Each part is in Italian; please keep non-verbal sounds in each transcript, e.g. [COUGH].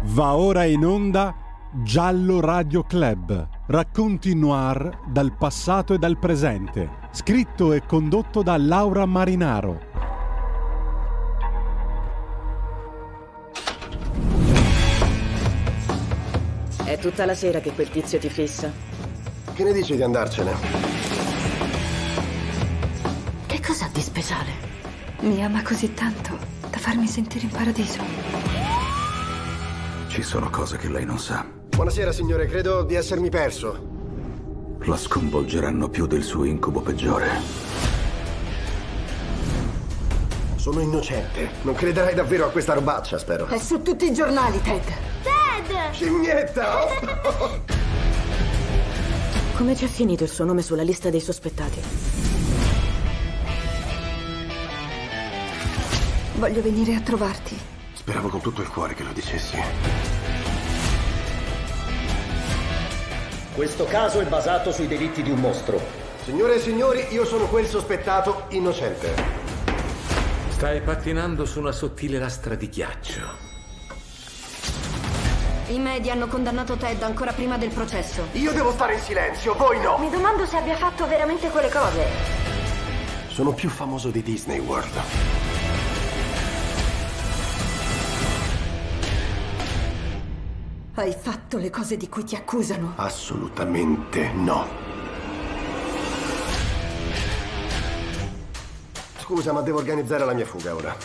Va ora in onda Giallo Radio Club. Racconti noir dal passato e dal presente. Scritto e condotto da Laura Marinaro. È tutta la sera che quel tizio ti fissa. Che ne dici di andarcene? Che cos'ha di speciale? Mi ama così tanto da farmi sentire in paradiso. Ci sono cose che lei non sa. Buonasera, signore, credo di essermi perso. La sconvolgeranno più del suo incubo peggiore. Sono innocente. Non crederai davvero a questa robaccia, spero. È su tutti i giornali, Ted. Ted! Scimmietta! [LAUGHS] Come c'è finito il suo nome sulla lista dei sospettati? Voglio venire a trovarti. Speravo con tutto il cuore che lo dicessi. Questo caso è basato sui delitti di un mostro. Signore e signori, io sono quel sospettato innocente. Stai pattinando su una sottile lastra di ghiaccio. I media hanno condannato Ted ancora prima del processo. Io devo stare in silenzio, voi no! Mi domando se abbia fatto veramente quelle cose. Sono più famoso di Disney World. Hai fatto le cose di cui ti accusano. Assolutamente no. Scusa, ma devo organizzare la mia fuga ora.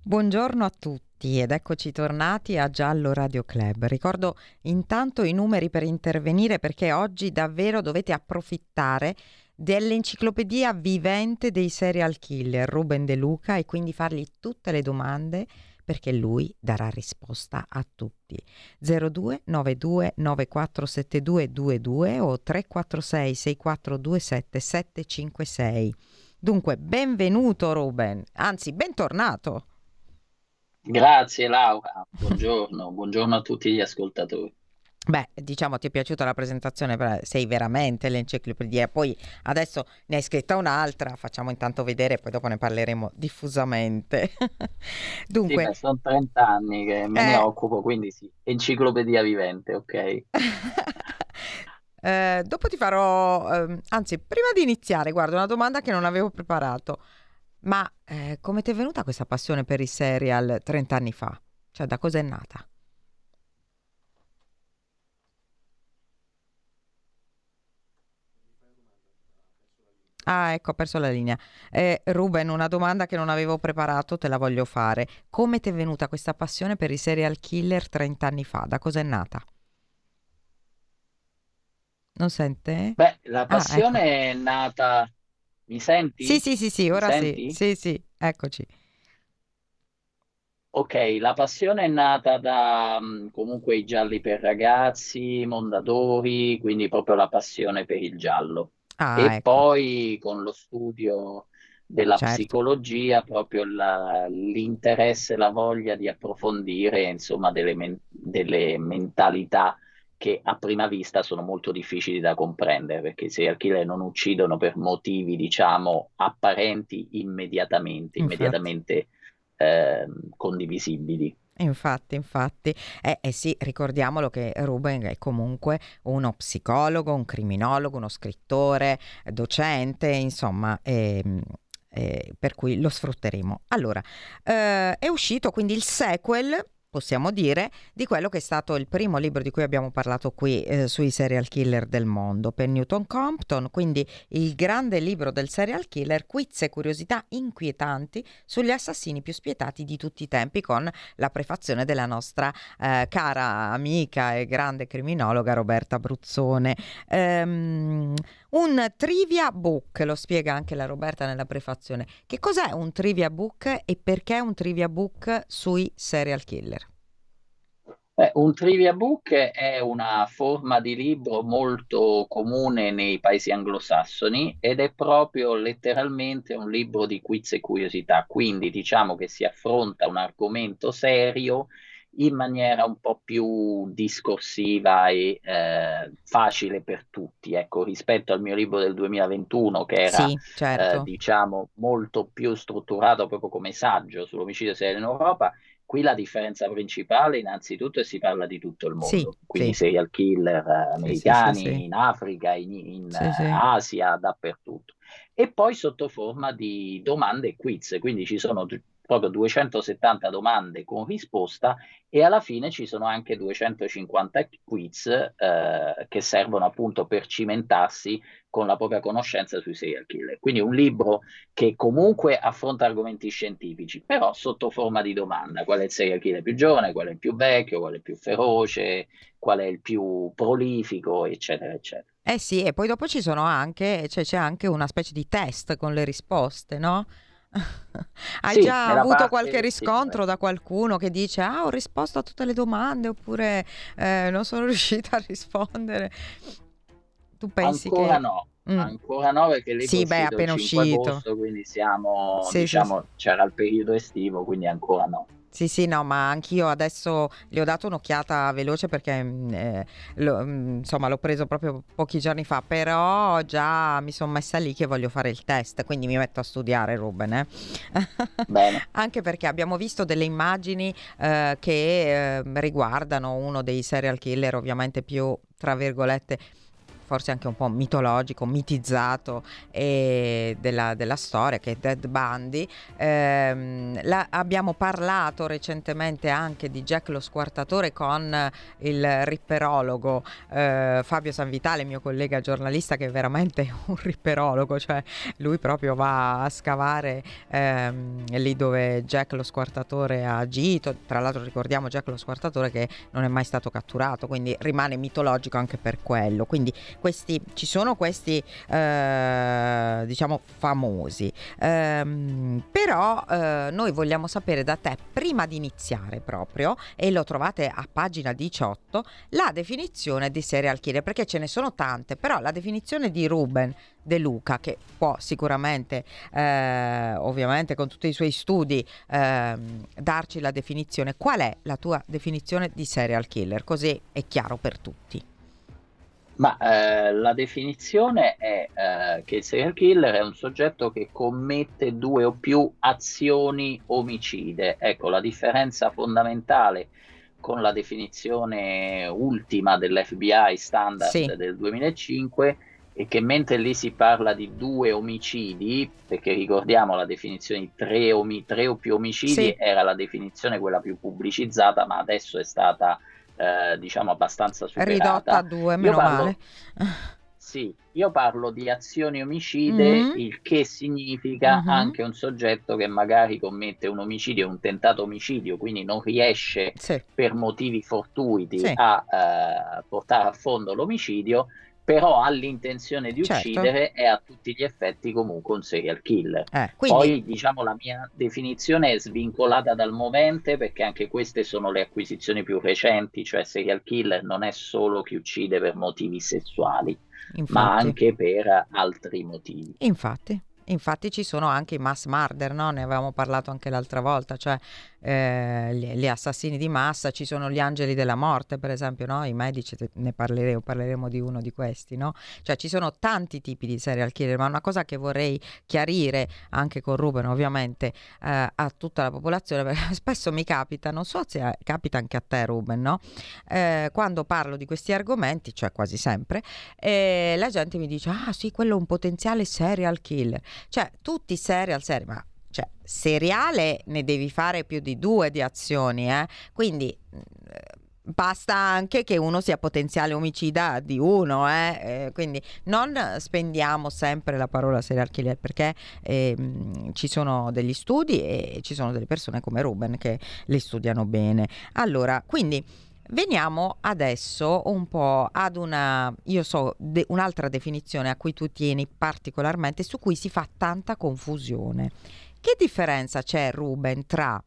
Buongiorno a tutti ed eccoci tornati a Giallo Radio Club. Ricordo intanto i numeri per intervenire perché oggi davvero dovete approfittare dell'enciclopedia vivente dei serial killer Ruben De Luca e quindi fargli tutte le domande perché lui darà risposta a tutti. 0292 947222 o 346 6427 756. Dunque, benvenuto Ruben, anzi bentornato. Grazie Laura, buongiorno, buongiorno a tutti gli ascoltatori. Beh, diciamo ti è piaciuta la presentazione, sei veramente l'enciclopedia. Poi adesso ne hai scritta un'altra, facciamo intanto vedere, poi dopo ne parleremo diffusamente. [LAUGHS] Dunque, Sì, sono 30 anni che me ne Eh. occupo, quindi sì, enciclopedia vivente, ok? [LAUGHS] eh, dopo ti farò, ehm, anzi, prima di iniziare, guarda, una domanda che non avevo preparato. Ma eh, come ti è venuta questa passione per i serial 30 anni fa? Cioè, da cosa è nata? Ah, ecco, ho perso la linea. Eh, Ruben, una domanda che non avevo preparato, te la voglio fare. Come ti è venuta questa passione per i serial killer 30 anni fa? Da cosa è nata? Non sente? Beh, la Ah, passione ecco. è nata... Mi senti? Sì, sì, sì, sì, ora sì. Sì, sì, eccoci. Ok, la passione è nata da mh, comunque i gialli per ragazzi, Mondadori, quindi proprio la passione per il giallo. Ah, E ecco, poi con lo studio della certo. psicologia, proprio la- l'interesse la voglia di approfondire, insomma, delle, men- delle mentalità che a prima vista sono molto difficili da comprendere, perché i serial killer non uccidono per motivi, diciamo, apparenti immediatamente, immediatamente ehm, condivisibili. Infatti, infatti, eh, eh sì, ricordiamolo che Ruben è comunque uno psicologo, un criminologo, uno scrittore, docente, insomma, ehm, eh, per cui lo sfrutteremo. Allora, eh, è uscito quindi il sequel, possiamo dire, di quello che è stato il primo libro di cui abbiamo parlato qui eh, sui serial killer del mondo, per Newton Compton, quindi il grande libro del serial killer, quiz e curiosità inquietanti sugli assassini più spietati di tutti i tempi, con la prefazione della nostra eh, cara amica e grande criminologa Roberta Bruzzone. Ehm, un trivia book, lo spiega anche la Roberta nella prefazione. Che cos'è un trivia book e perché un trivia book sui serial killer? Beh, un trivia book è una forma di libro molto comune nei paesi anglosassoni ed è proprio letteralmente un libro di quiz e curiosità, quindi diciamo che si affronta un argomento serio in maniera un po' più discorsiva e eh, facile per tutti, ecco, rispetto al mio libro del 2021 che era Sì, certo. eh, diciamo molto più strutturato proprio come saggio sull'omicidio seriale in Europa. Qui la differenza principale innanzitutto è che si parla di tutto il mondo, Sì, quindi sì. serial killer eh, americani sì, in Africa, in, in, eh. Asia, dappertutto. E poi sotto forma di domande e quiz, quindi ci sono proprio 270 domande con risposta e alla fine ci sono anche 250 quiz eh, che servono appunto per cimentarsi con la propria conoscenza sui serial killer. Quindi un libro che comunque affronta argomenti scientifici, però sotto forma di domanda. Qual è il serial killer più giovane, qual è il più vecchio, qual è il più feroce, qual è il più prolifico, eccetera, eccetera. Eh sì, e poi dopo ci sono anche, cioè c'è anche una specie di test con le risposte, no? [LAUGHS] Hai Sì, già avuto parte- qualche sì, riscontro da qualcuno che dice ah, ho risposto a tutte le domande oppure eh, non sono [LAUGHS] riuscita a rispondere? Tu pensi Ancora che... no, Mm. ancora no perché lì Sì, è beh, appena il 5 uscito. agosto, quindi siamo, Sì, sì, diciamo, c'era il periodo estivo, quindi ancora no. Sì, sì, no, ma anch'io adesso gli ho dato un'occhiata veloce perché mm, eh, lo- mm, insomma l'ho preso proprio pochi giorni fa, però già mi sono messa lì che voglio fare il test, quindi mi metto a studiare Ruben. eh. Bene. [LAUGHS] Anche perché abbiamo visto delle immagini eh, che eh, riguardano uno dei serial killer ovviamente più, tra virgolette, forse anche un po' mitologico, mitizzato eh, della, della storia che è Dead Bundy. Ehm, la- abbiamo parlato recentemente anche di Jack lo squartatore con il ripperologo eh, Fabio Sanvitale, mio collega giornalista che è veramente [LAUGHS] un ripperologo, cioè lui proprio va a scavare ehm, lì dove Jack lo squartatore ha agito. Tra l'altro ricordiamo Jack lo squartatore che non è mai stato catturato, quindi rimane mitologico anche per quello. Quindi questi, ci sono questi eh, diciamo famosi. Ehm, però eh, noi vogliamo sapere da te, prima di iniziare proprio, e lo trovate a pagina 18, la definizione di serial killer, perché ce ne sono tante, però la definizione di Ruben De Luca, che può sicuramente, eh, ovviamente con tutti i suoi studi, ehm, darci la definizione. Qual è la tua definizione di serial killer? Così è chiaro per tutti. Ma eh, la definizione è eh, che il serial killer è un soggetto che commette due o più azioni omicide. Ecco, la differenza fondamentale con la definizione ultima dell'FBI standard Sì. del 2005 è che mentre lì si parla di due omicidi, perché ricordiamo la definizione di tre, omi- tre o più omicidi Sì. era la definizione quella più pubblicizzata, ma adesso è stata eh, diciamo abbastanza superata. Ridotta a due, meno parlo- male. Sì, io parlo di azioni omicide, Mhm. il che significa Mhm. anche un soggetto che magari commette un omicidio, un tentato omicidio, quindi non riesce Sì. per motivi fortuiti Sì. a eh, portare a fondo l'omicidio, però ha l'intenzione di Certo. uccidere e a tutti gli effetti comunque un serial killer. Eh, quindi, Poi diciamo la mia definizione è svincolata dal movente perché anche queste sono le acquisizioni più recenti, cioè serial killer non è solo chi uccide per motivi sessuali, ma infatti. anche per altri motivi. Infatti, infatti ci sono anche i mass murder, no? Ne avevamo parlato anche l'altra volta, cioè eh, gli, gli assassini di massa, ci sono gli angeli della morte, per esempio, no? I medici, ne parleremo, parleremo di uno di questi, no? Cioè ci sono tanti tipi di serial killer, ma una cosa che vorrei chiarire anche con Ruben, ovviamente, eh, a tutta la popolazione, [LAUGHS] perché spesso mi capita, non so se capita anche a te Ruben, no? Eh, quando parlo di questi argomenti, cioè quasi sempre, e la gente mi dice ah sì quello è un potenziale serial killer cioè tutti serial serial ma cioè seriale ne devi fare più di due di azioni eh? quindi eh, basta anche che uno sia potenziale omicida di uno eh? Eh, quindi non spendiamo sempre la parola serial killer perché ehm, ci sono degli studi e ci sono delle persone come Ruben che li studiano bene allora quindi Veniamo adesso un po' ad una, io so, de- un'altra definizione a cui tu tieni particolarmente, su cui si fa tanta confusione. Che differenza c'è, Ruben, tra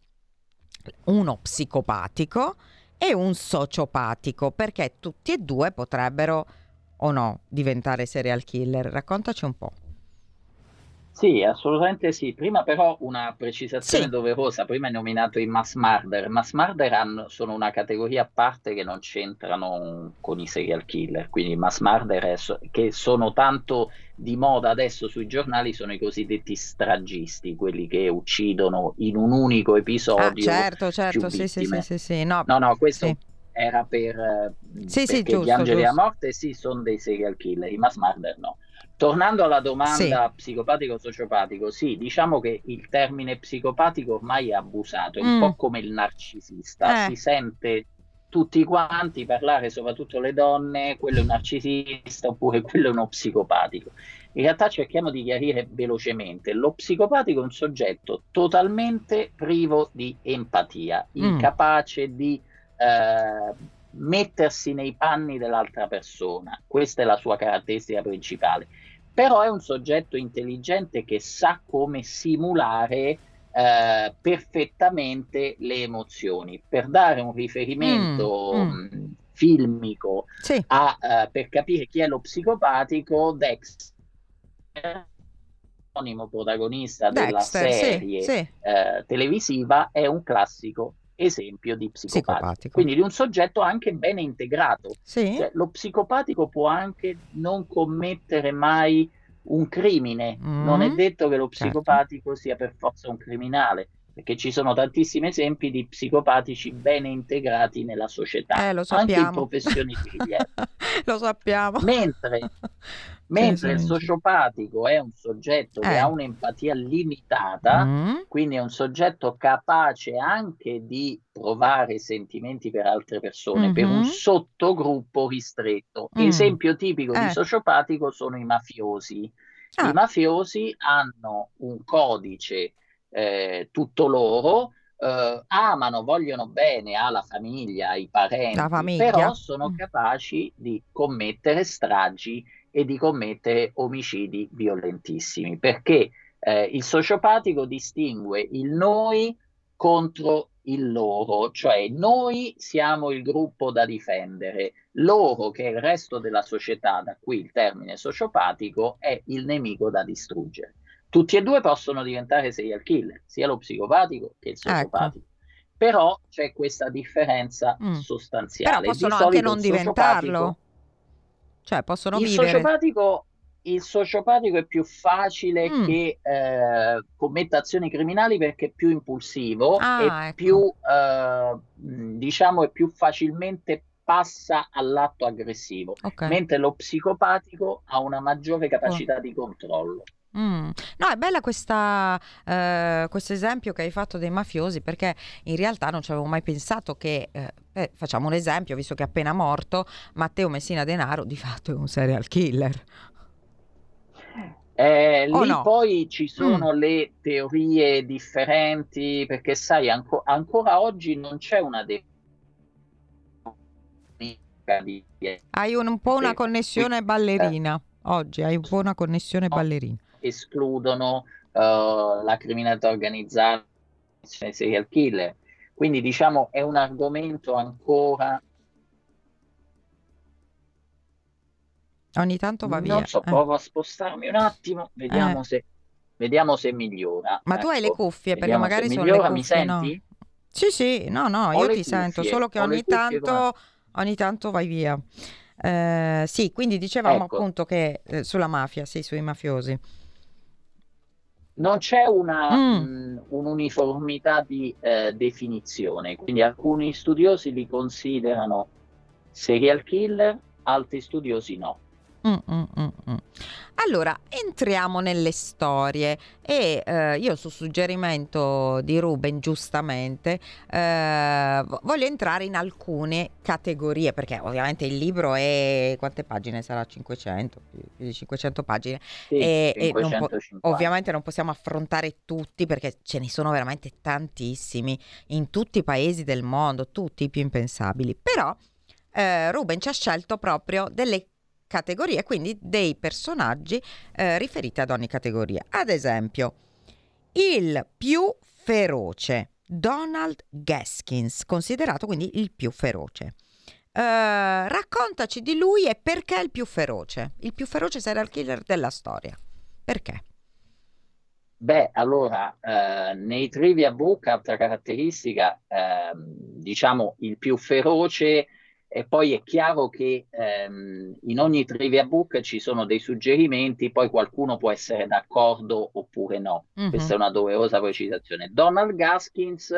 uno psicopatico e un sociopatico? Perché tutti e due potrebbero o no diventare serial killer. Raccontaci un po'. Sì, assolutamente sì. Prima però una precisazione Sì. doverosa. Prima hai nominato i mass murder. Mass murder hanno- sono una categoria a parte che non c'entrano con i serial killer. Quindi i mass murder è che sono tanto di moda adesso sui giornali sono i cosiddetti stragisti, quelli che uccidono in un unico Ah, episodio certo, certo, più sì, sì, sì, sì, sì, no, No, no, questo sì. era per eh, Sì, sì, giusto, gli angeli giusto. a morte sì, sono dei serial killer, i mass murder no. Tornando alla domanda psicopatico-sociopatico, sì, diciamo che il termine psicopatico ormai è abusato, è un Mm. po' come il narcisista, Eh. si sente tutti quanti parlare, soprattutto le donne, quello è un narcisista oppure quello è uno psicopatico. In realtà cerchiamo di chiarire velocemente, lo psicopatico è un soggetto totalmente privo di empatia, Mm. incapace di eh, mettersi nei panni dell'altra persona, questa è la sua caratteristica principale, però è un soggetto intelligente che sa come simulare eh, perfettamente le emozioni. Per dare un riferimento Mm, mh, filmico Sì. a, eh, per capire chi è lo psicopatico, Dexter, anonimo protagonista della Dexter, sì, serie sì. eh, televisiva, è un classico esempio di psicopatico. Psicopatico. Quindi di un soggetto anche bene integrato. Sì? Cioè, lo psicopatico può anche non commettere mai un crimine. Mm. Non è detto che lo Certo. psicopatico sia per forza un criminale, perché ci sono tantissimi esempi di psicopatici bene integrati nella società, Eh, lo anche in sappiamo. professioni di rilievo. [LAUGHS] Lo sappiamo. Mentre, [LAUGHS] mentre il sociopatico è un soggetto che Eh. ha un'empatia limitata, Mm. quindi è un soggetto capace anche di provare sentimenti per altre persone, per un Mhm. sottogruppo ristretto. Mm. Esempio tipico Eh. di sociopatico sono i mafiosi. Ah. I mafiosi hanno un codice eh, tutto loro, eh, amano, vogliono bene alla famiglia, ai parenti, famiglia. però sono Mm. capaci di commettere stragi e di commettere omicidi violentissimi, perché eh, il sociopatico distingue il noi contro il loro, cioè noi siamo il gruppo da difendere, loro che è il resto della società, da qui il termine sociopatico, è il nemico da distruggere. Tutti e due possono diventare serial killer, sia lo psicopatico che il Ecco. sociopatico. Però c'è questa differenza Mm. sostanziale. Però possono Di anche non diventarlo. Cioè, possono il vivere. sociopatico, il sociopatico è più facile Mm. che eh, commetta azioni criminali perché è più impulsivo Ah, e ecco. più, eh, diciamo, è più facilmente passa all'atto aggressivo, Ok. mentre lo psicopatico ha una maggiore capacità di controllo. Mm. No, è bella questa, eh, questo esempio che hai fatto dei mafiosi perché in realtà non ci avevo mai pensato che, eh, eh, facciamo un esempio, visto che è appena morto, Matteo Messina Denaro di fatto è un serial killer. Eh, O lì no? poi ci sono le teorie differenti, perché sai, anco- ancora oggi non c'è una definizione Hai un, un po' una connessione ballerina. Oggi hai un po' una connessione ballerina. Escludono eh, la criminalità organizzata, i serial killer. Quindi diciamo è un argomento ancora, Ogni tanto va via. non so, eh. provo a spostarmi un attimo, vediamo Eh. se, vediamo se migliora. Ma tu hai le Ecco, cuffie perché magari sono migliora, le mi cuffie, no? senti? Sì, sì, no, no, Ho io ti sento, cuffie, solo che ogni tanto, ogni tanto vai via. Eh, sì, quindi dicevamo Ecco. appunto che eh, sulla mafia, sì, sui mafiosi. Non c'è una, Mm. mh, un'uniformità di eh, definizione, quindi alcuni studiosi li considerano serial killer, altri studiosi no. Mm, mm, mm, mm. Allora, entriamo nelle storie e eh, io su suggerimento di Ruben, giustamente, eh, vo- voglio entrare in alcune categorie, perché ovviamente il libro è... quante pagine sarà? 500, più, più di 500 pagine. Sì, E- e non po- 550. Ovviamente non possiamo affrontare tutti perché ce ne sono veramente tantissimi in tutti i paesi del mondo, tutti i più impensabili. Però eh, Ruben ci ha scelto proprio delle categorie, quindi dei personaggi eh, riferiti ad ogni categoria. Ad esempio, il più feroce, Donald Gaskins, considerato quindi il più feroce. Eh, raccontaci di lui e perché il più feroce, il più feroce serial killer della storia. Perché? Beh, allora, eh, nei trivia book, altra caratteristica, eh, diciamo, il più feroce, e poi è chiaro che ehm, in ogni trivia book ci sono dei suggerimenti, poi qualcuno può essere d'accordo oppure no. Mm-hmm. Questa è una doverosa precisazione. Donald Gaskins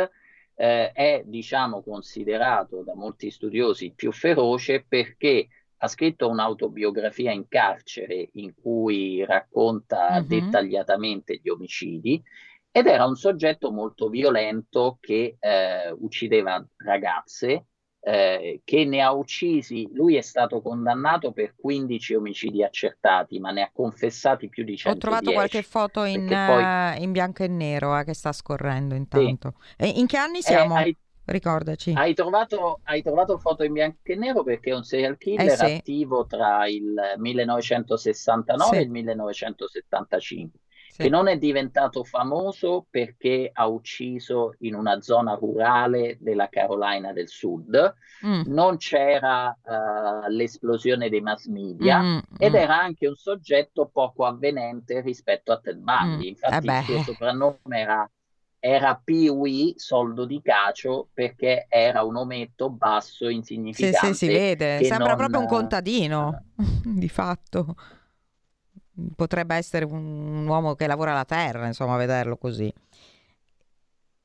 eh, è, diciamo, considerato da molti studiosi più feroce perché ha scritto un'autobiografia in carcere in cui racconta mm-hmm. dettagliatamente gli omicidi ed era un soggetto molto violento che eh, uccideva ragazze, eh, che ne ha uccisi, lui è stato condannato per 15 omicidi accertati, ma ne ha confessati più di 110. Ho trovato qualche foto in, poi... uh, in bianco e nero eh, che sta scorrendo intanto. Sì. in che anni siamo? Hai... Ricordaci. Hai trovato, hai trovato, foto in bianco e nero perché è un serial killer eh sì. attivo tra il 1969 sì. e il 1975, sì. che non è diventato famoso perché ha ucciso in una zona rurale della Carolina del Sud, mm. non c'era uh, l'esplosione dei mass media mm, ed mm. era anche un soggetto poco avvenente rispetto a Ted Bundy. Mm. Infatti eh il suo soprannome era era Pee-wee soldo di cacio perché era un ometto basso insignificante. Sì, sì, si vede, sembra non... proprio un contadino, [LAUGHS] di fatto. Potrebbe essere un uomo che lavora la terra, insomma, vederlo così.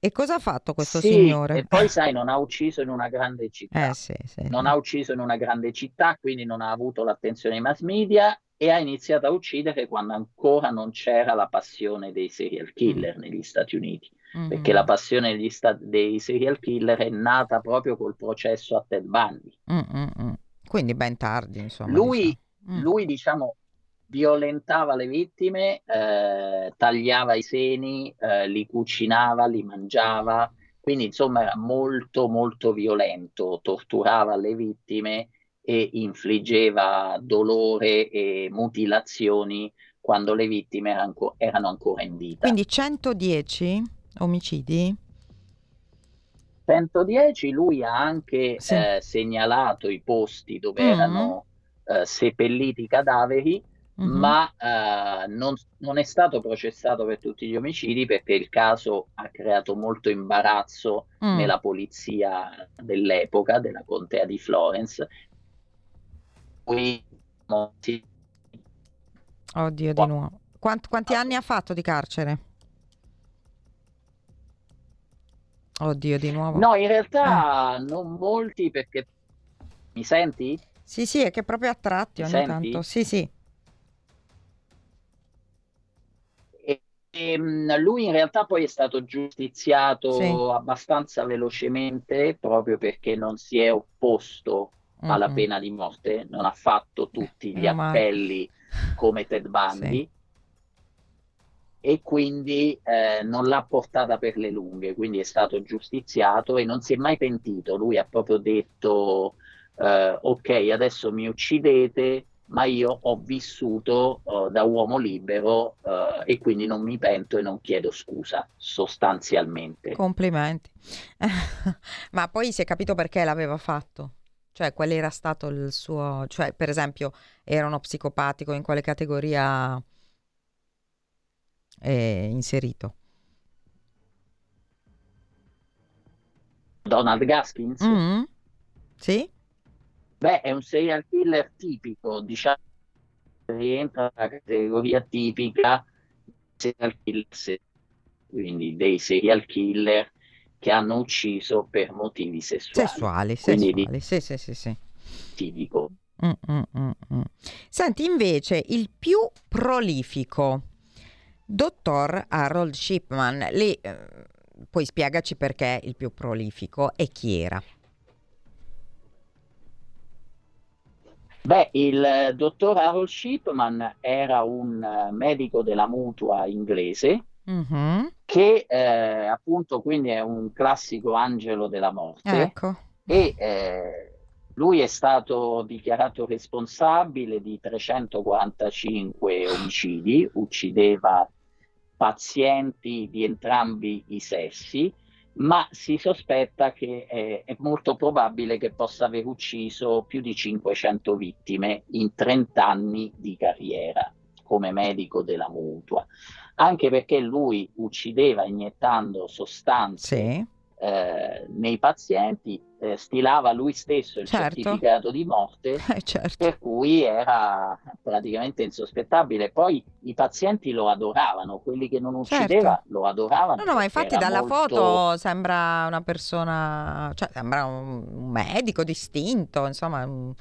E cosa ha fatto questo sì, signore? E poi, sai, non ha ucciso in una grande città. Eh, sì, sì, non ha ucciso in una grande città, quindi non ha avuto l'attenzione dei mass media e ha iniziato a uccidere quando ancora non c'era la passione dei serial killer mm. negli Stati Uniti mm-hmm. perché la passione degli sta- dei serial killer è nata proprio col processo a Ted Bundy. Mm-mm. Quindi ben tardi, insomma. Lui, diciamo. Mm. lui, diciamo, violentava le vittime, eh, tagliava i seni, eh, li cucinava, li mangiava, quindi insomma era molto molto violento, torturava le vittime e infliggeva dolore e mutilazioni quando le vittime erano, erano ancora in vita. Quindi 110? omicidi? 110, lui ha anche sì. eh, segnalato i posti dove mm-hmm. erano eh, seppelliti i cadaveri, mm-hmm. ma eh, non, non, è stato processato per tutti gli omicidi perché il caso ha creato molto imbarazzo mm. nella polizia dell'epoca, della contea di Florence. Qui Oddio, di nuovo. Quanti, quanti anni ha fatto di carcere? Oddio, di nuovo. No, in realtà eh. non molti perché... Mi senti? Sì, sì, è che proprio a tratti ogni tanto. Sì, sì. E, ehm, lui in realtà poi è stato giustiziato sì. abbastanza velocemente proprio perché non si è opposto mm-hmm. alla pena di morte, non ha fatto tutti gli no, appelli ma... come Ted Bundy. Sì e quindi eh, non l'ha portata per le lunghe, quindi è stato giustiziato e non si è mai pentito. Lui ha proprio detto: eh, Ok, adesso mi uccidete, ma io ho vissuto uh, da uomo libero uh, e quindi non mi pento e non chiedo scusa, sostanzialmente. Complimenti. [LAUGHS] ma poi si è capito perché l'aveva fatto? Cioè, qual era stato il suo... Cioè, per esempio, era uno psicopatico, in quale categoria è inserito? Donald Gaskins? Mm-hmm. Sì? Beh, è un serial killer tipico, diciamo, rientra nella categoria tipica serial killer, quindi dei serial killer che hanno ucciso per motivi sessuali. Sessuali, sessuali, sì, sì, sì, sì. Tipico. Mm, mm, mm, mm. Senti, invece, il più prolifico Dottor Harold Shipman, lì eh, poi spiegaci perché il più prolifico e chi era. Beh, il dottor Harold Shipman era un eh, medico della mutua inglese mm-hmm. che eh, appunto quindi è un classico angelo della morte ecco. e eh, lui è stato dichiarato responsabile di 345 omicidi, uccideva pazienti di entrambi i sessi, ma si sospetta che è, è, molto probabile che possa aver ucciso più di 500 vittime in 30 anni di carriera come medico della mutua. anche perché lui uccideva iniettando sostanze Sì. Eh, nei pazienti, eh, stilava lui stesso il Certo. certificato di morte, [LAUGHS] Eh, certo. per cui era praticamente insospettabile. Poi i pazienti lo adoravano, quelli che non uccideva Certo. lo adoravano. No, no, ma infatti dalla molto- foto sembra una persona, cioè sembra un, un medico distinto, insomma, un-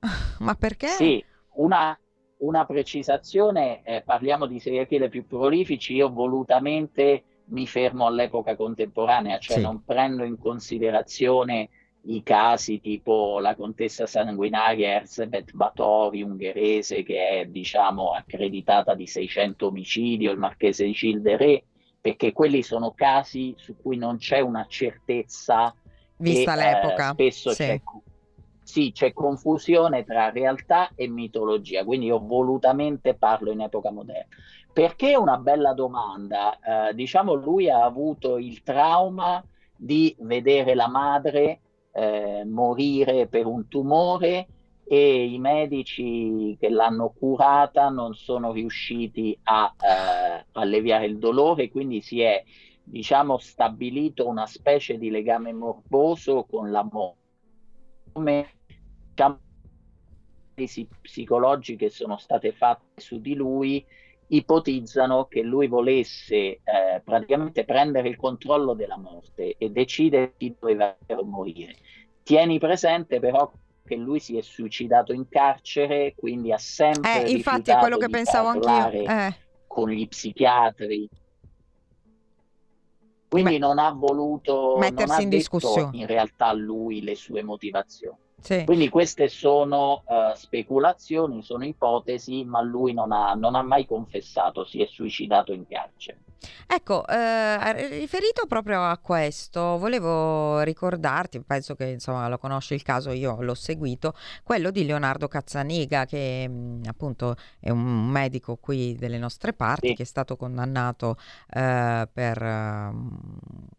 [LAUGHS] ma perché? Sì, una, una precisazione, eh, parliamo di serial killer più prolifici, io volutamente mi fermo all'epoca contemporanea, cioè Sì. non prendo in considerazione i casi tipo la contessa sanguinaria Erzsébet Báthory ungherese che è diciamo accreditata di 600 omicidi o il marchese di Childeré perché quelli sono casi su cui non c'è una certezza Vista e, l'epoca, eh, spesso sì. c'è, sì, c'è confusione tra realtà e mitologia, quindi io volutamente parlo in epoca moderna. Perché è una bella domanda? Eh, diciamo, lui ha avuto il trauma di vedere la madre eh, morire per un tumore e i medici che l'hanno curata non sono riusciti a eh, alleviare il dolore, quindi si è diciamo, stabilito una specie di legame morboso con la morte. Come diciamo, psicologiche sono state fatte su di lui, ipotizzano che lui volesse eh, praticamente prendere il controllo della morte e decidere chi doveva morire. Tieni presente però che lui si è suicidato in carcere, quindi ha sempre Eh, infatti è quello che pensavo anch'io. parlare Eh, con gli psichiatri. Quindi non ha voluto Mettersi ha in discussione. in realtà lui le sue motivazioni. Sì. Quindi queste sono eh, speculazioni, sono ipotesi, ma lui non ha, non ha mai confessato, si è suicidato in carcere. Ecco, eh, riferito proprio a questo, volevo ricordarti, penso che insomma lo conosci il caso, io l'ho seguito, quello di Leonardo Cazzaniga, che mh, appunto è un medico qui delle nostre parti, Sì. che è stato condannato eh, per, eh,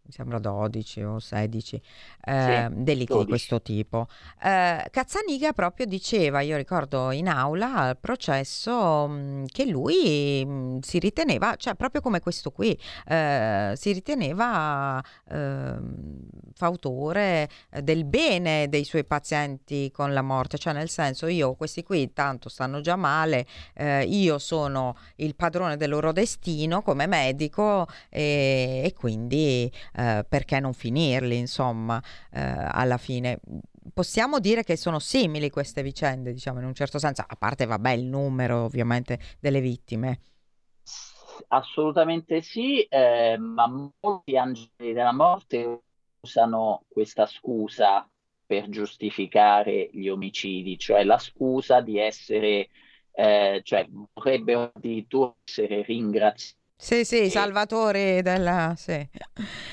mi sembra 12 o 16 eh, Sì, delitti di 12. questo tipo. Eh, Cazzaniga proprio diceva, io ricordo in aula al processo, mh, che lui mh, si riteneva, cioè proprio come questo qui, eh, si riteneva ehm, fautore del bene dei suoi pazienti con la morte, cioè nel senso io questi qui tanto stanno già male, eh, io sono il padrone del loro destino come medico e, e quindi eh, perché non finirli insomma eh, alla fine. Possiamo dire che sono simili queste vicende, diciamo in un certo senso, a parte vabbè il numero ovviamente delle vittime. Assolutamente sì, eh, ma molti angeli della morte usano questa scusa per giustificare gli omicidi, cioè la scusa di essere, eh, cioè vorrebbero addirittura essere ringraziati Sì, sì, Salvatore della... Sì.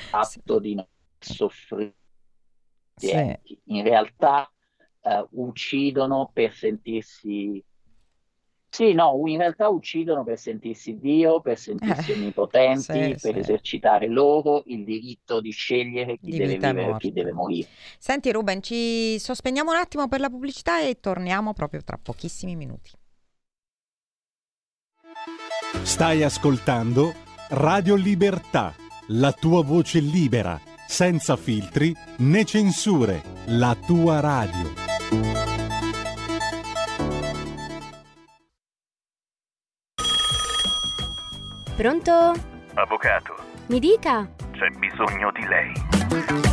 fatto di non soffrire. Sì. In realtà eh, uccidono per sentirsi... Sì, no, in realtà uccidono per sentirsi Dio, per sentirsi Eh, onnipotenti, sì, per sì. esercitare loro il diritto di scegliere chi Di deve vivere e chi deve morire. Senti Ruben, ci sospendiamo un attimo per la pubblicità e torniamo proprio tra pochissimi minuti. Stai ascoltando Radio Libertà, la tua voce libera, senza filtri né censure, la tua radio. Pronto? Avvocato, Mi dica. c'è bisogno di lei.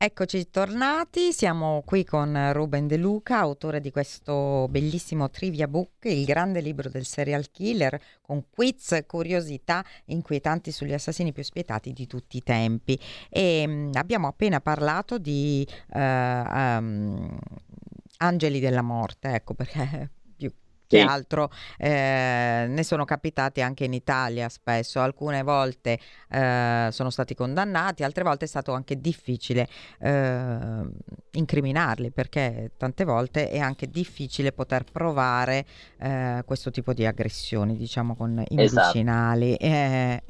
Eccoci tornati, siamo qui con Ruben De Luca, autore di questo bellissimo trivia book, il grande libro del serial killer, con quiz, curiosità inquietanti sugli assassini più spietati di tutti i tempi. E mh, abbiamo appena parlato di uh, um, Angeli della morte, ecco perché che Sì. altro eh, ne sono capitati anche in Italia spesso, alcune volte eh, sono stati condannati, altre volte è stato anche difficile eh, incriminarli perché tante volte è anche difficile poter provare eh, questo tipo di aggressioni, diciamo con i Esatto. medicinali. Eh,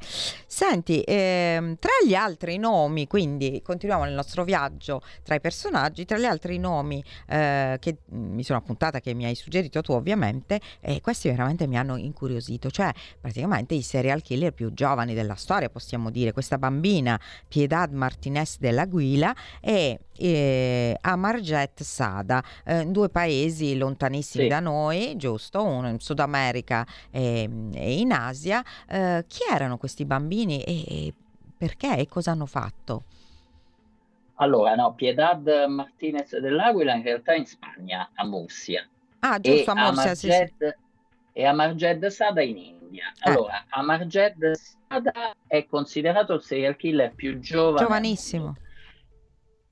senti, ehm, tra gli altri nomi, quindi continuiamo nel nostro viaggio tra i personaggi, tra gli altri nomi eh, che mm, mi sono appuntata, che mi hai suggerito tu ovviamente, e questi veramente mi hanno incuriosito, cioè praticamente i serial killer più giovani della storia, possiamo dire, questa bambina Piedad Martinez della Guila e eh, Amarjet Sada, eh, due paesi lontanissimi Sì. da noi, giusto? Uno in Sud America e, e in Asia. Eh, chi erano questi bambini e, perché e cosa hanno fatto? Allora, no, Piedad Martinez dell'Aquila in realtà è in Spagna, a Murcia. Ah, giusto, a Murcia, sì, sì. E Amarjed Sada in India. Eh. Allora, Amarjed Sada è considerato il serial killer più giovane. Giovanissimo.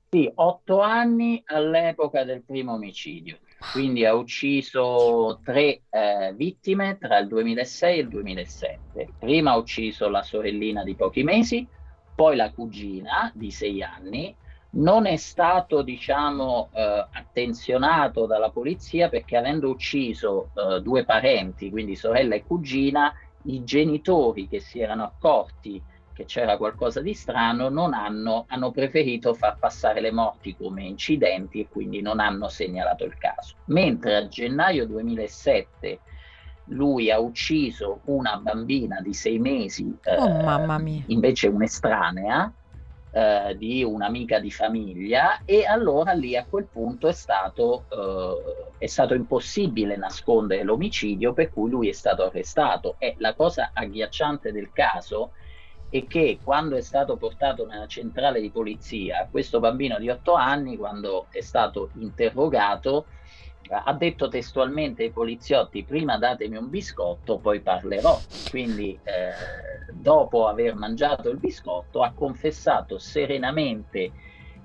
Sì, otto anni all'epoca del primo omicidio. Quindi ha ucciso tre eh, vittime tra il 2006 e il 2007. Prima ha ucciso la sorellina di pochi mesi, poi la cugina di sei anni. Non è stato, diciamo, eh, attenzionato dalla polizia perché avendo ucciso eh, due parenti, quindi sorella e cugina, i genitori che si erano accorti che c'era qualcosa di strano, non hanno, hanno preferito far passare le morti come incidenti e quindi non hanno segnalato il caso. Mentre a gennaio 2007 lui ha ucciso una bambina di sei mesi, eh, Oh, mia. invece un'estranea, eh, di un'amica di famiglia e allora lì a quel punto è stato, eh, è stato impossibile nascondere l'omicidio per cui lui è stato arrestato. E la cosa agghiacciante del caso è che quando è stato portato nella centrale di polizia questo bambino di 8 anni quando è stato interrogato ha detto testualmente ai poliziotti prima datemi un biscotto poi parlerò. Quindi eh, dopo aver mangiato il biscotto ha confessato serenamente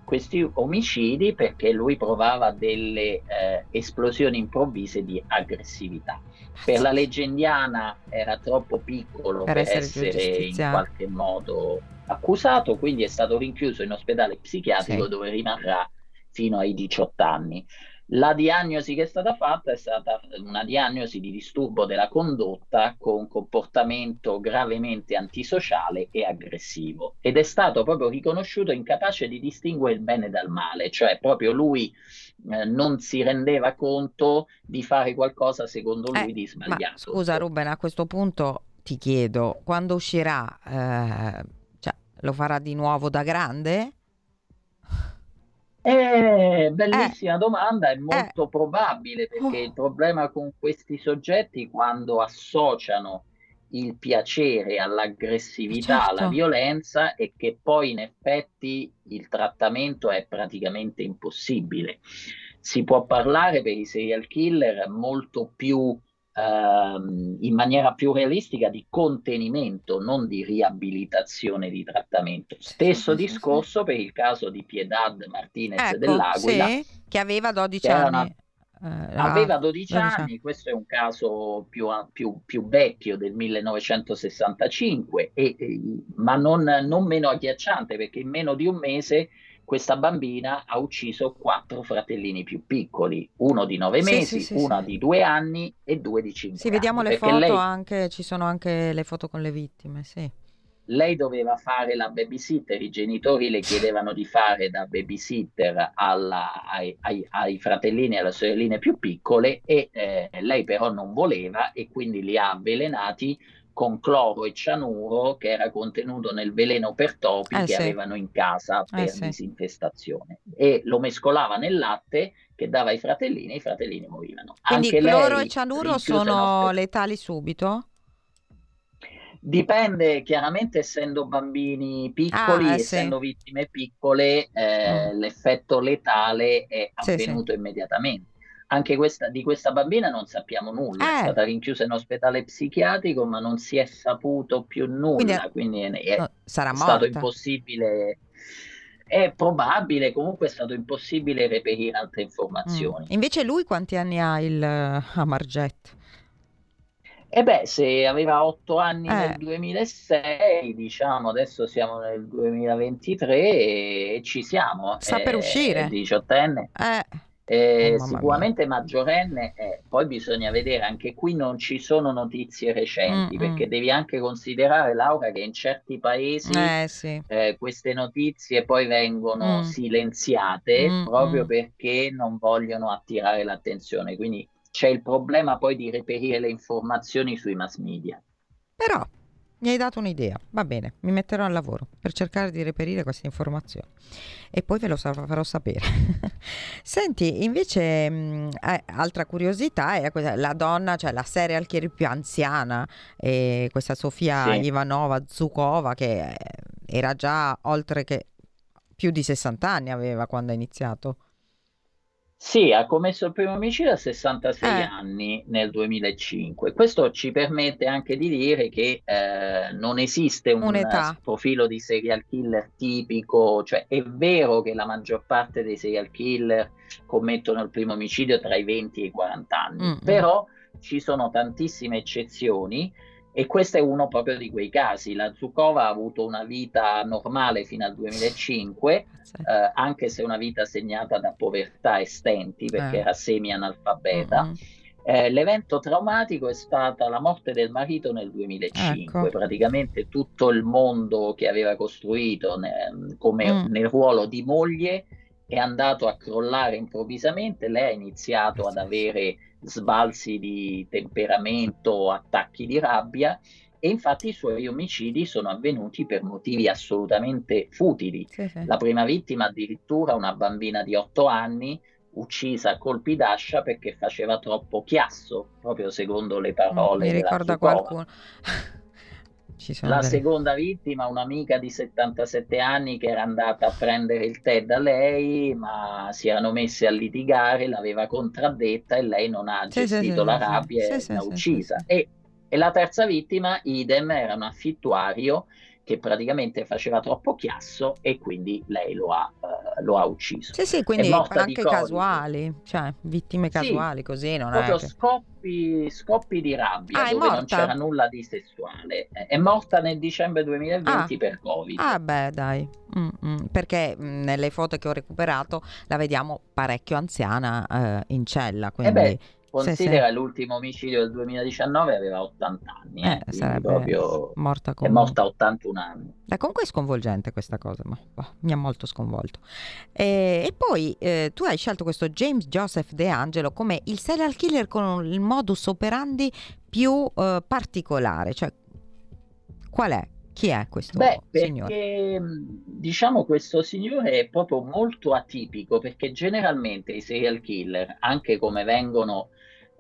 questi omicidi perché lui provava delle eh, esplosioni improvvise di aggressività. Per la legge indiana era troppo piccolo Per per, essere essere, in qualche modo accusato quindi è stato rinchiuso in ospedale psichiatrico Sì. dove rimarrà fino ai 18 anni la diagnosi che è stata fatta è stata una diagnosi di disturbo della condotta con comportamento gravemente antisociale e aggressivo ed è stato proprio riconosciuto incapace di distinguere il bene dal male, cioè proprio lui eh, non si rendeva conto di fare qualcosa secondo lui Eh, di sbagliato. scusa Ruben, a questo punto ti chiedo, quando uscirà, eh, cioè, lo farà di nuovo da grande? Eh, bellissima domanda, è molto probabile perché Oh. il problema con questi soggetti quando associano il piacere all'aggressività, alla Certo. violenza è che poi in effetti il trattamento è praticamente impossibile. Si può parlare per i serial killer molto più ehm, in maniera più realistica di contenimento, non di riabilitazione di trattamento. Stesso sì, sì, discorso per il caso di Piedad Martinez Ecco, dell'Aquila. sì, che aveva 12 che anni. Ah, Aveva 12 12 anni, questo è un caso più, più- più vecchio del 1965, e- e- ma non, non meno agghiacciante perché in meno di un mese questa bambina ha ucciso quattro fratellini più piccoli, uno di nove Sì, mesi, sì, sì. di due anni e due di cinque Sì, vediamo anni. le perché foto lei- anche, ci sono anche le foto con le vittime, sì. lei doveva fare la babysitter, i genitori le chiedevano di fare da babysitter alla- ai, ai- ai fratellini e alle sorelline più piccole e eh, lei però non voleva e quindi li ha avvelenati con cloro e cianuro che era contenuto nel veleno per topi Eh, che sì. avevano in casa per Eh, sì. disinfestazione e lo mescolava nel latte che dava ai fratellini e i fratellini morivano. Quindi Anche cloro lei, e cianuro sono ospedale- letali subito? Dipende, chiaramente essendo bambini piccoli, Ah, eh, sì. essendo vittime piccole, eh, Mm. l'effetto letale è Sì, sì. avvenuto immediatamente. Anche questa, di questa bambina non sappiamo nulla, è Eh. stata rinchiusa in ospedale psichiatrico, ma non si è saputo più Quindi nulla, è- quindi è, è no, sarà stato morta. impossibile, è probabile, comunque è stato impossibile reperire altre Mm. informazioni. Invece lui quanti anni ha il eh, Amarjet? E beh, se aveva otto anni Eh. nel 2006, diciamo adesso siamo nel 2023 e ci siamo. Sta per È uscire. diciottenne, Eh, è Oh, sicuramente maggiorenne, e poi bisogna vedere, anche qui non ci sono notizie recenti, Mm, perché devi anche considerare, Laura, che in certi paesi eh sì. eh, queste notizie poi vengono Mm. silenziate Mm, proprio perché non vogliono attirare l'attenzione. Quindi c'è il problema poi di reperire le informazioni sui mass media. Però mi hai dato un'idea, va bene, mi metterò al lavoro per cercare di reperire queste informazioni e poi ve lo farò sapere. [LAUGHS] Senti, invece, mh, eh, altra curiosità è la donna, cioè la serial killer più anziana, eh, questa Sofia Sì. Ivanova Zukova, che eh, era già oltre che più di 60 anni aveva quando ha iniziato. Sì, ha commesso il primo omicidio a 66 Eh. anni nel 2005. Questo ci permette anche di dire che eh, non esiste un Un'età. profilo di serial killer tipico, cioè è vero che la maggior parte dei serial killer commettono il primo omicidio tra i 20 e i 40 anni, Mm, mm. però ci sono tantissime eccezioni e questo è uno proprio di quei casi. La Zukova ha avuto una vita normale fino al 2005 [LAUGHS] Sì. eh, anche se una vita segnata da povertà e stenti, perché Eh. era semi-analfabeta. Mm. Eh, l'evento traumatico è stata la morte del marito nel 2005. Ecco. Praticamente tutto il mondo che aveva costruito ne- come Mm. nel ruolo di moglie è andato a crollare improvvisamente. Lei ha iniziato ad avere sbalzi di temperamento, attacchi di rabbia. E infatti i suoi omicidi sono avvenuti per motivi assolutamente futili. Sì, sì. La prima vittima addirittura una bambina di 8 anni uccisa a colpi d'ascia perché faceva troppo chiasso, proprio secondo le parole Mm, Mi ricorda qualcuno. [LAUGHS] La delle- seconda vittima, un'amica di 77 anni che era andata a prendere il tè da lei, ma si erano messi a litigare, l'aveva contraddetta e lei non ha Sì, gestito sì, la rabbia e l'ha uccisa. E, e la terza vittima, idem, era un affittuario che praticamente faceva troppo chiasso e quindi lei lo ha, eh, lo ha ucciso. Sì, sì, È quindi anche casiuali, cioè vittime Sì, casuali, così non è Proprio che... scoppi, scoppi di rabbia Ah, è dove non c'era nulla di sessuale. Eh, È morta nel dicembre 2020 Ah. per Covid. Ah beh dai, Mm, mm, perché mm, nelle foto che ho recuperato la vediamo parecchio anziana eh, in cella, quindi... beh, sì, sì. considera l'ultimo omicidio del 2019 aveva 80 anni, eh, Eh, sarebbe proprio morta è con... morta a 81 anni. Dai, comunque è sconvolgente questa cosa, ma boh, mi ha molto sconvolto. E, e poi eh, tu hai scelto questo James Joseph De Angelo come il serial killer con il modus operandi più eh, particolare, cioè qual è? Chi è questo Beh, signore? perché mh, diciamo questo signore è proprio molto atipico perché generalmente i serial killer, anche come vengono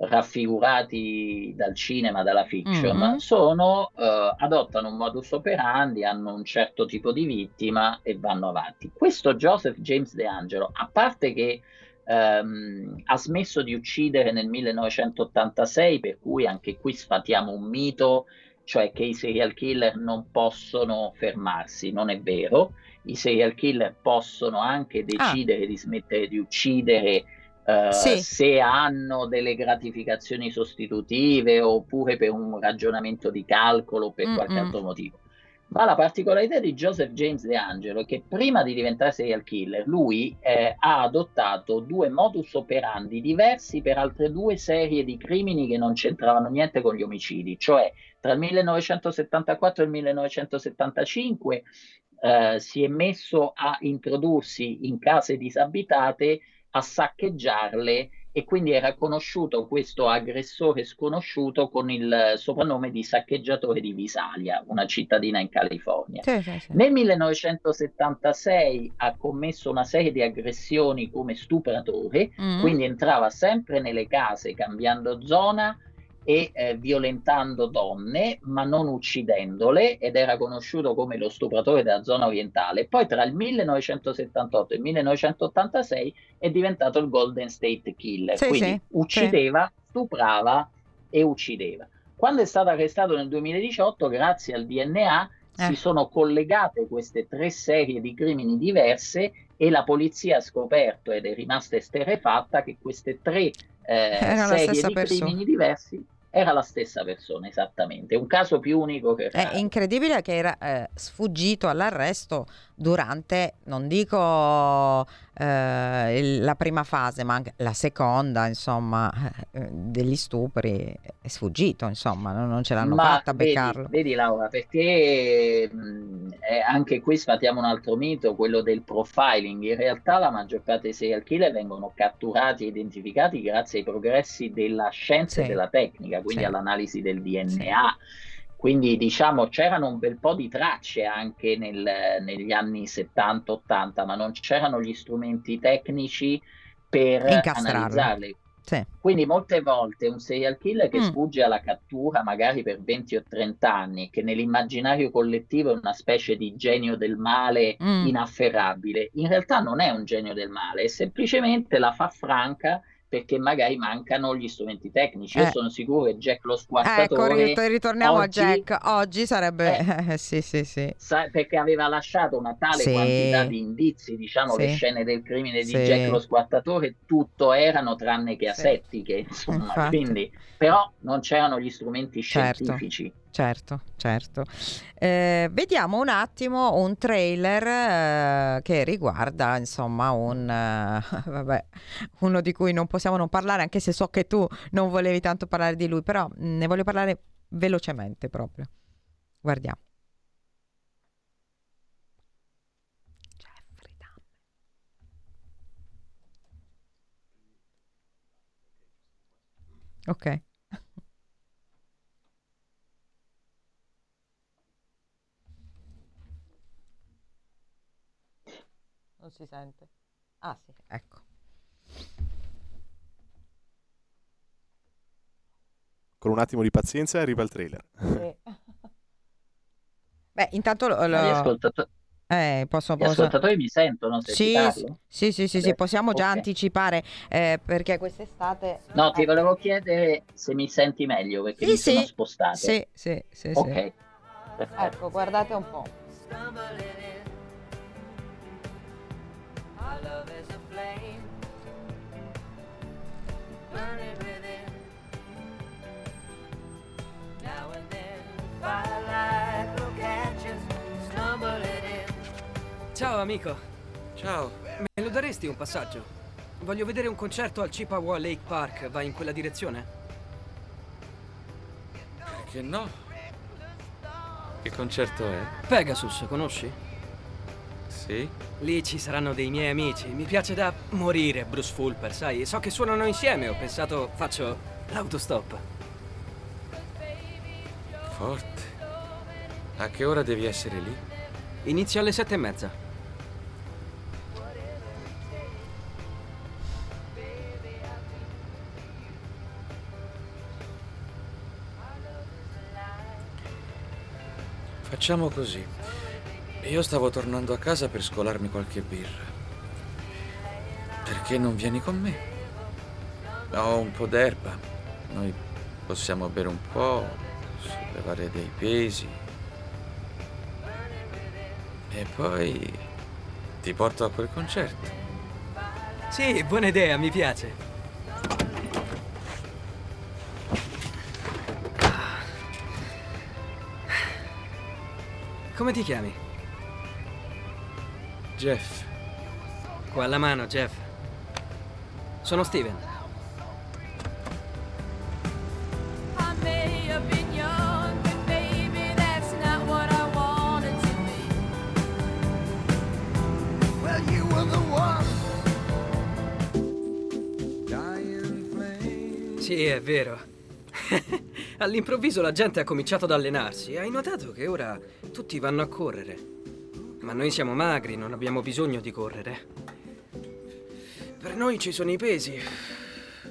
raffigurati dal cinema, dalla fiction, Mhm. sono, eh, adottano un modus operandi, hanno un certo tipo di vittima e vanno avanti. Questo Joseph James De Angelo, a parte che ehm, ha smesso di uccidere nel 1986, per cui anche qui sfatiamo un mito cioè che i serial killer non possono fermarsi, non è vero. I serial killer possono anche decidere di smettere di uccidere eh, Sì. se hanno delle gratificazioni sostitutive oppure per un ragionamento di calcolo o per qualche Mm-mm. altro motivo. Ma la particolarità di Joseph James De Angelo è che prima di diventare serial killer, lui eh, ha adottato due modus operandi diversi per altre due serie di crimini che non c'entravano niente con gli omicidi, cioè tra il 1974 e il 1975 eh, si è messo a introdursi in case disabitate, a saccheggiarle e quindi era conosciuto questo aggressore sconosciuto con il soprannome di saccheggiatore di Visalia, una cittadina in California. Sì, sì, sì. Nel 1976 ha commesso una serie di aggressioni come stupratore, Mm. quindi entrava sempre nelle case cambiando zona e eh, violentando donne, ma non uccidendole, ed era conosciuto come lo stupratore della zona orientale. Poi tra il 1978 e il 1986 è diventato il Golden State Killer, Sì, quindi sì, uccideva, stuprava e uccideva. Quando è stato arrestato nel 2018, grazie al DNA, Eh. si sono collegate queste tre serie di crimini diverse e la polizia ha scoperto ed è rimasta esterrefatta che queste tre eh, serie di persona. crimini diversi era la stessa persona, esattamente. Un caso più unico che È incredibile che era eh, sfuggito all'arresto durante, non dico eh, la prima fase, ma anche la seconda, insomma, eh, degli stupri. È sfuggito, insomma, non, non ce l'hanno Ma fatta a vedi, beccarlo. vedi Laura, perché mh, anche qui sfatiamo un altro mito, quello del profiling. In realtà la maggior parte dei serial killer vengono catturati e identificati grazie ai progressi della scienza e Sì. della tecnica, quindi Sì. all'analisi del DNA. Quindi diciamo c'erano un bel po' di tracce anche nel- negli anni 70-80, ma non c'erano gli strumenti tecnici per analizzarle. Sì. Quindi molte volte un serial killer che Mm. sfugge alla cattura magari per 20 o 30 anni, che nell'immaginario collettivo è una specie di genio del male Mm. inafferrabile, in realtà non è un genio del male, è semplicemente la fa franca perché magari mancano gli strumenti tecnici. Io Eh. sono sicuro che Jack lo Ecco, squartatore rit- ritorniamo oggi- a Jack. Oggi sarebbe... eh, [LAUGHS] sì, sì, sì. sa- perché aveva lasciato una tale Sì. quantità di indizi, diciamo, le Sì. scene del crimine di Sì. Jack lo squattatore, tutto erano tranne che asettiche, insomma, Infatti. quindi, però non c'erano gli strumenti Certo. scientifici. Certo, certo. Eh, vediamo un attimo un trailer eh, che riguarda, insomma, un eh, [LAUGHS] vabbè, uno di cui non possiamo non parlare, anche se so che tu non volevi tanto parlare di lui, però mh, ne voglio parlare velocemente proprio. Guardiamo. Ok. Non si sente. Ah sì, ecco. Con un attimo di pazienza arriva il trailer. [LAUGHS] Beh, intanto lo, Gli, lo- ascoltato- eh, posso, gli posso- ascoltatori mi sentono se Sì, sì, sì, sì, sì, possiamo già ok. anticipare eh, perché quest'estate No, ti volevo chiedere se mi senti meglio perché Sì, mi sono sì. spostato. Sì, sì, sì, sì. Ok, perfetto. Ecco, guardate un po'. Ciao amico. Ciao. Me lo daresti un passaggio? Voglio vedere un concerto al Chippewa Lake Park. Vai in quella direzione? Perché no? Che concerto è? Pegasus, conosci? Sì? Lì ci saranno dei miei amici. Mi piace da morire Bruce Fulper, sai? So che suonano insieme. Ho pensato faccio l'autostop. Forte. A che ora devi essere lì? Inizio alle sette e mezza. Facciamo così. Io stavo tornando a casa per scolarmi qualche birra. Perché non vieni con me? Ho un po' d'erba. Noi possiamo bere un po', sollevare dei pesi. E poi ti porto a quel concerto. Sì, buona idea, mi piace. Come ti chiami? Jeff. Qua alla mano, Jeff. Sono Steven. Well, you were the one dying Sì, è vero. [LAUGHS] All'improvviso la gente ha cominciato ad allenarsi. Hai notato che ora tutti vanno a correre. Ma noi siamo magri, non abbiamo bisogno di correre. Per noi ci sono i pesi.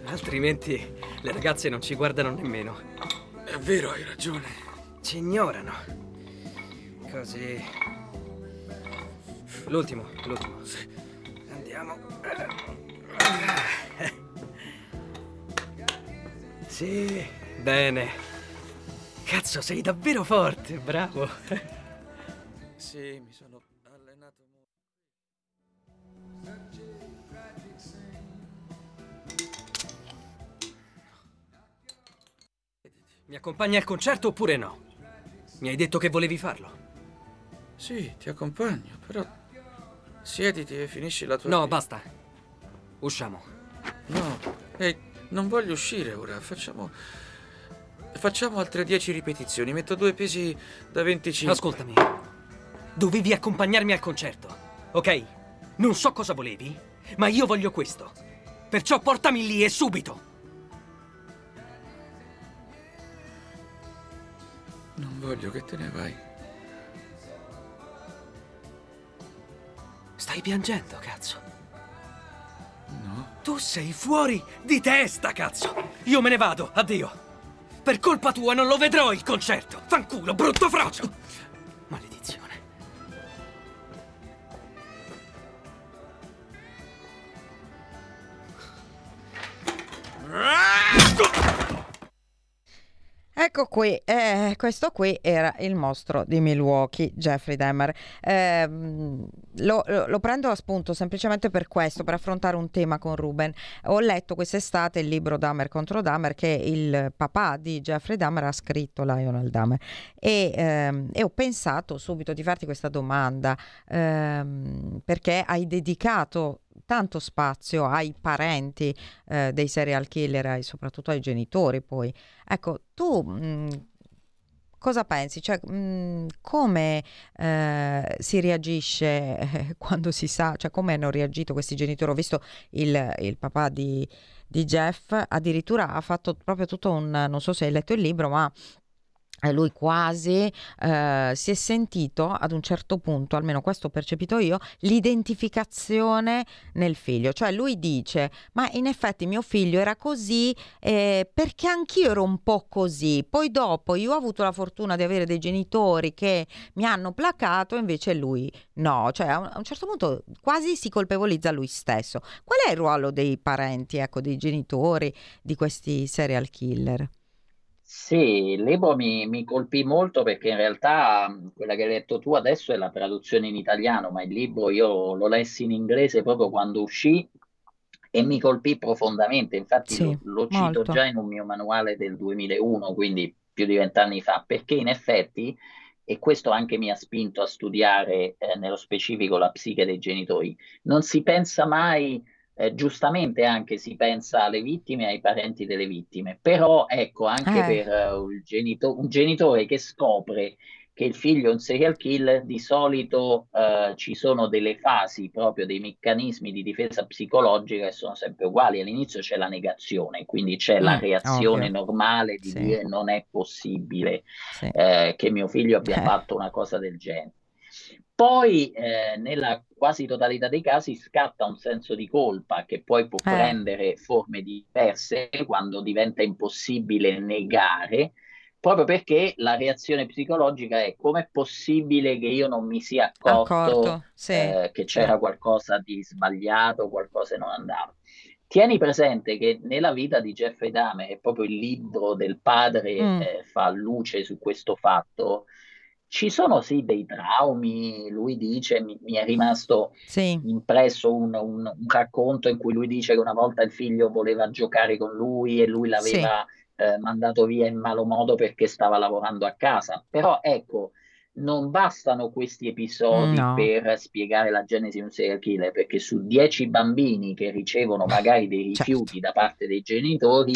Altrimenti le ragazze non ci guardano nemmeno. È vero, hai ragione. Ci ignorano. Così. L'ultimo, l'ultimo. Andiamo. Sì, bene. Cazzo, sei davvero forte, bravo. Sì, mi sono allenato molto. Mi accompagni al concerto oppure no? Mi hai detto che volevi farlo. Sì, ti accompagno, però siediti e finisci la tua... No, basta. Usciamo. No, ehi, non voglio uscire ora, facciamo... Facciamo altre 10 ripetizioni, metto due pesi da 25. Ascoltami. Dovevi accompagnarmi al concerto, ok? Non so cosa volevi, ma io voglio questo. Perciò portami lì e subito. Non voglio che te ne vai. Stai piangendo, cazzo. No. Tu sei fuori di testa, cazzo. Io me ne vado, addio. Per colpa tua non lo vedrò il concerto. Fanculo, brutto frocio. Ecco qui, eh, questo qui era il mostro di Milwaukee, Jeffrey Dahmer. Eh, lo, lo, prendo a spunto semplicemente per questo, per affrontare un tema con Ruben. Ho letto quest'estate il libro Dahmer contro Dahmer che il papà di Jeffrey Dahmer ha scritto, Lionel Dahmer, e, ehm, e ho pensato subito di farti questa domanda ehm, perché hai dedicato tanto spazio ai parenti eh, dei serial killer e soprattutto ai genitori poi. Ecco, tu mh, cosa pensi? Cioè, mh, come eh, si reagisce [LAUGHS] quando si sa, cioè come hanno reagito questi genitori? Ho visto il, il papà di, di Jeff, addirittura ha fatto proprio tutto un, non so se hai letto il libro, ma lui quasi eh, si è sentito ad un certo punto, almeno questo ho percepito io, l'identificazione nel figlio. Cioè lui dice, ma in effetti mio figlio era così eh, perché anch'io ero un po' così. Poi dopo io ho avuto la fortuna di avere dei genitori che mi hanno placato, invece lui no. Cioè a un, certo punto quasi si colpevolizza lui stesso. Qual è il ruolo dei parenti, ecco, dei genitori di questi serial killer? Sì, il libro mi, mi, colpì molto perché in realtà quella che hai letto tu adesso è la traduzione in italiano, ma il libro io lo lessi in inglese proprio quando uscì e mi colpì profondamente. Infatti sì, lo, lo cito già in un mio manuale del 2001, quindi più di vent'anni fa, perché in effetti, e questo anche mi ha spinto a studiare eh, nello specifico la psiche dei genitori, non si pensa mai eh, giustamente anche si pensa alle vittime e ai parenti delle vittime, però ecco anche Eh. per uh, il genito- un genitore che scopre che il figlio è un serial killer, di solito eh, ci sono delle fasi, proprio dei meccanismi di difesa psicologica che sono sempre uguali. All'inizio c'è la negazione, quindi c'è la Mm, reazione ovvio. normale di Sì. dire non è possibile Sì. eh, che mio figlio abbia Eh. fatto una cosa del genere. Poi, eh, nella quasi totalità dei casi, scatta un senso di colpa che poi può Eh. prendere forme diverse quando diventa impossibile negare, proprio perché la reazione psicologica è com'è possibile che io non mi sia accorto, Accorto, sì, eh, che c'era qualcosa di sbagliato, qualcosa non andava. Tieni presente che nella vita di Jeffrey Dahmer, e proprio il libro del padre Mm. eh, fa luce su questo fatto, ci sono sì dei traumi, lui dice, mi, mi è rimasto Sì. impresso un, un- un racconto in cui lui dice che una volta il figlio voleva giocare con lui e lui l'aveva eh, mandato via in malo modo perché stava lavorando a casa. Però ecco, non bastano questi episodi No. per spiegare la genesi di un serial killer, perché su 10 bambini che ricevono magari dei Certo. rifiuti da parte dei genitori,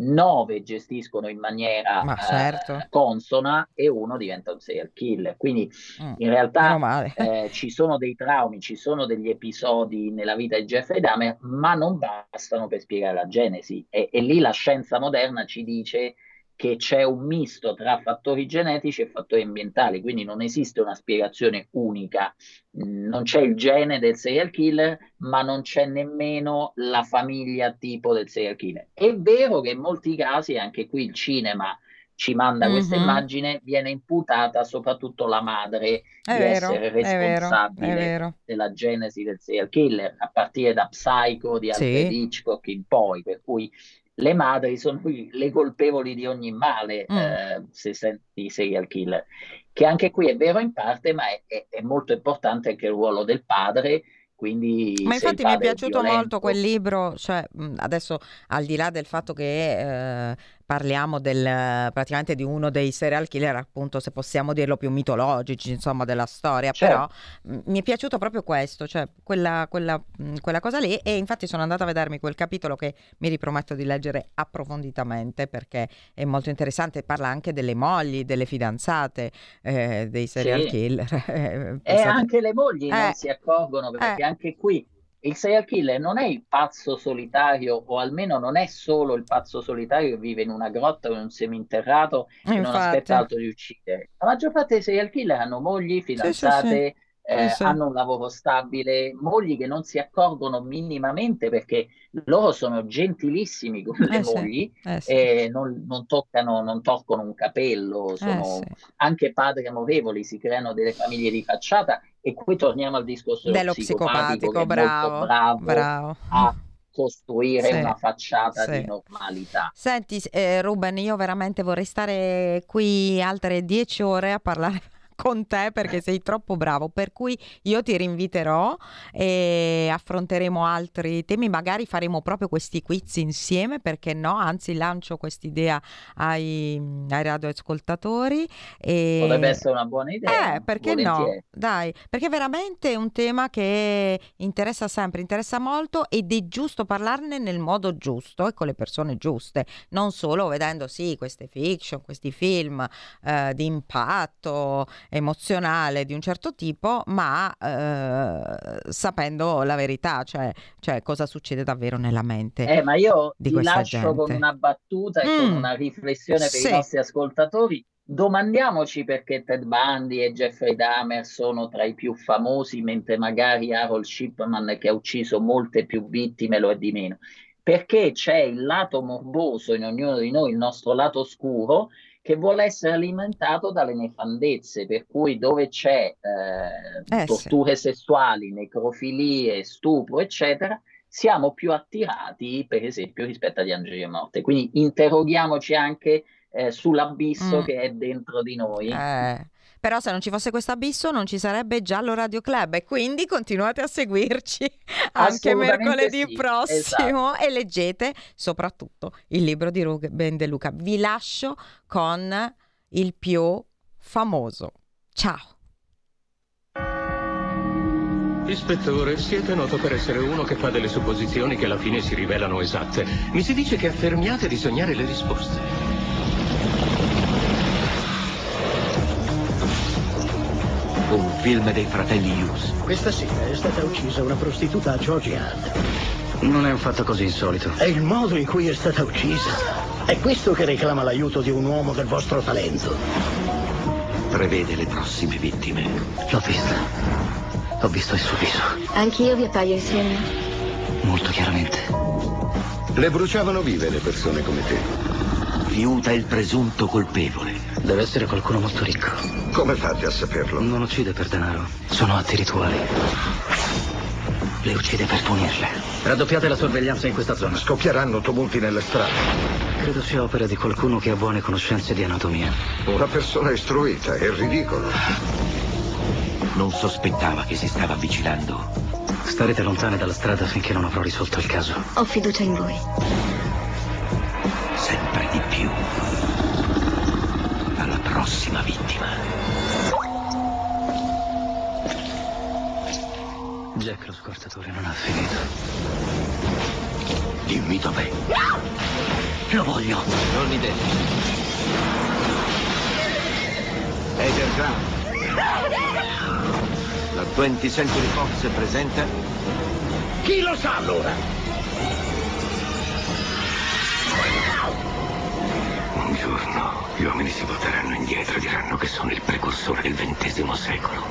nove gestiscono in maniera Ma eh, certo. consona e uno diventa un serial killer. Quindi Mm, in realtà eh, ci sono dei traumi, ci sono degli episodi nella vita di Jeffrey Dahmer, ma non bastano per spiegare la genesi. E, e lì la scienza moderna ci dice che c'è un misto tra fattori genetici e fattori ambientali, quindi non esiste una spiegazione unica. Non c'è il gene del serial killer, ma non c'è nemmeno la famiglia tipo del serial killer. È vero che in molti casi, anche qui il cinema ci manda questa Mhm. immagine, viene imputata soprattutto la madre È di vero, essere è vero, è responsabile vero. della genesi del serial killer, a partire da Psycho di Sì. Alfred Hitchcock in poi, per cui le madri sono le colpevoli di ogni male Mm. eh, se senti serial killer, che anche qui è vero in parte, ma è, è- è molto importante anche il ruolo del padre, quindi Ma infatti mi è piaciuto violento- molto quel libro, cioè adesso al di là del fatto che eh, parliamo del, praticamente di uno dei serial killer, appunto se possiamo dirlo più mitologici, insomma, della storia, Certo. però mi è piaciuto proprio questo, cioè quella, quella, quella cosa lì e infatti sono andata a vedermi quel capitolo che mi riprometto di leggere approfonditamente perché è molto interessante, parla anche delle mogli, delle fidanzate eh, dei serial Sì. killer. [LAUGHS] Eh, E anche le mogli non Eh, si accorgono perché eh. anche qui il serial killer non è il pazzo solitario, o almeno non è solo il pazzo solitario che vive in una grotta o in un seminterrato e non Infatti. aspetta altro di uccidere. La maggior parte dei serial killer hanno mogli, fidanzate, eh, Sì, sì. hanno un lavoro stabile, mogli che non si accorgono minimamente perché loro sono gentilissimi con le Eh sì, mogli eh sì. e non, non toccano, non toccano un capello, sono sì. anche padri amorevoli, si creano delle famiglie di facciata e qui torniamo al discorso dello Dello psicopatico, psicopatico, bravo, bravo bravo. a costruire Sì, una facciata sì. di normalità. Senti, eh, Ruben, io veramente vorrei stare qui altre dieci ore a parlare con te perché sei troppo bravo, per cui io ti rinviterò e affronteremo altri temi, magari faremo proprio questi quiz insieme, perché no? Anzi, lancio quest'idea ai, ai radioascoltatori. E... Potrebbe essere una buona idea. Eh, perché no? volentieri. Dai, perché veramente è un tema che interessa sempre, interessa molto ed è giusto parlarne nel modo giusto e con le persone giuste, non solo vedendo sì queste fiction, questi film eh, di impatto emozionale di un certo tipo, ma eh, sapendo la verità, cioè, cioè cosa succede davvero nella mente Eh, ma io di ti lascio gente. con una battuta e con Mm. una riflessione per Sì. i nostri ascoltatori. Domandiamoci perché Ted Bundy e Jeffrey Dahmer sono tra i più famosi, mentre magari Harold Shipman, che ha ucciso molte più vittime, lo è di meno. Perché c'è il lato morboso in ognuno di noi, il nostro lato scuro, che vuole essere alimentato dalle nefandezze, per cui dove c'è eh, Eh, sì. torture sessuali, necrofilie, stupro, eccetera, siamo più attirati, per esempio, rispetto agli angeli della morte. Quindi interroghiamoci anche eh, sull'abisso Mm. che è dentro di noi. Eh, però se non ci fosse questo abisso non ci sarebbe Giallo Radio Club e quindi continuate a seguirci anche mercoledì sì, prossimo esatto. e leggete soprattutto il libro di Ruben De Luca. Vi lascio con il più famoso. Ciao. Ispettore, siete noto per essere uno che fa delle supposizioni che alla fine si rivelano esatte. Mi si dice che affermiate di sognare le risposte. Un film dei fratelli Hughes. Questa sera è stata uccisa una prostituta a Georgia. Non è un fatto così insolito. È il modo in cui è stata uccisa. È questo che reclama l'aiuto di un uomo del vostro talento. Prevede le prossime vittime. L'ho vista. Ho visto il suo viso. Anch'io vi appaio insieme. Molto chiaramente. Le bruciavano vive le persone come te. Riuta il presunto colpevole. Deve essere qualcuno molto ricco. Come fate a saperlo? Non uccide per denaro. Sono atti rituali. Le uccide per punirle. Raddoppiate la sorveglianza in questa zona. Scoppieranno tumulti nelle strade. Credo sia opera di qualcuno che ha buone conoscenze di anatomia. Una persona istruita, è ridicolo. Non sospettava che si stava avvicinando. Starete lontane dalla strada finché non avrò risolto il caso. Ho fiducia in voi. Sempre di più. Prossima vittima. Jack lo scortatore non ha finito. Dimmi dov'è. Lo voglio. Non idea. Eder Grant. La 20 Century Fox presenta... Chi lo sa allora? Un giorno uomini si volteranno indietro e diranno che sono il precursore del XX secolo.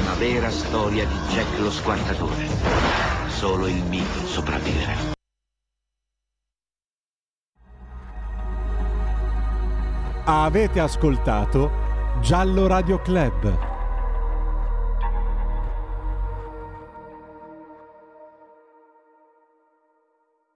Una vera storia di Jack lo squartatore. Solo il mito sopravviverà. Avete ascoltato Giallo Radio Club.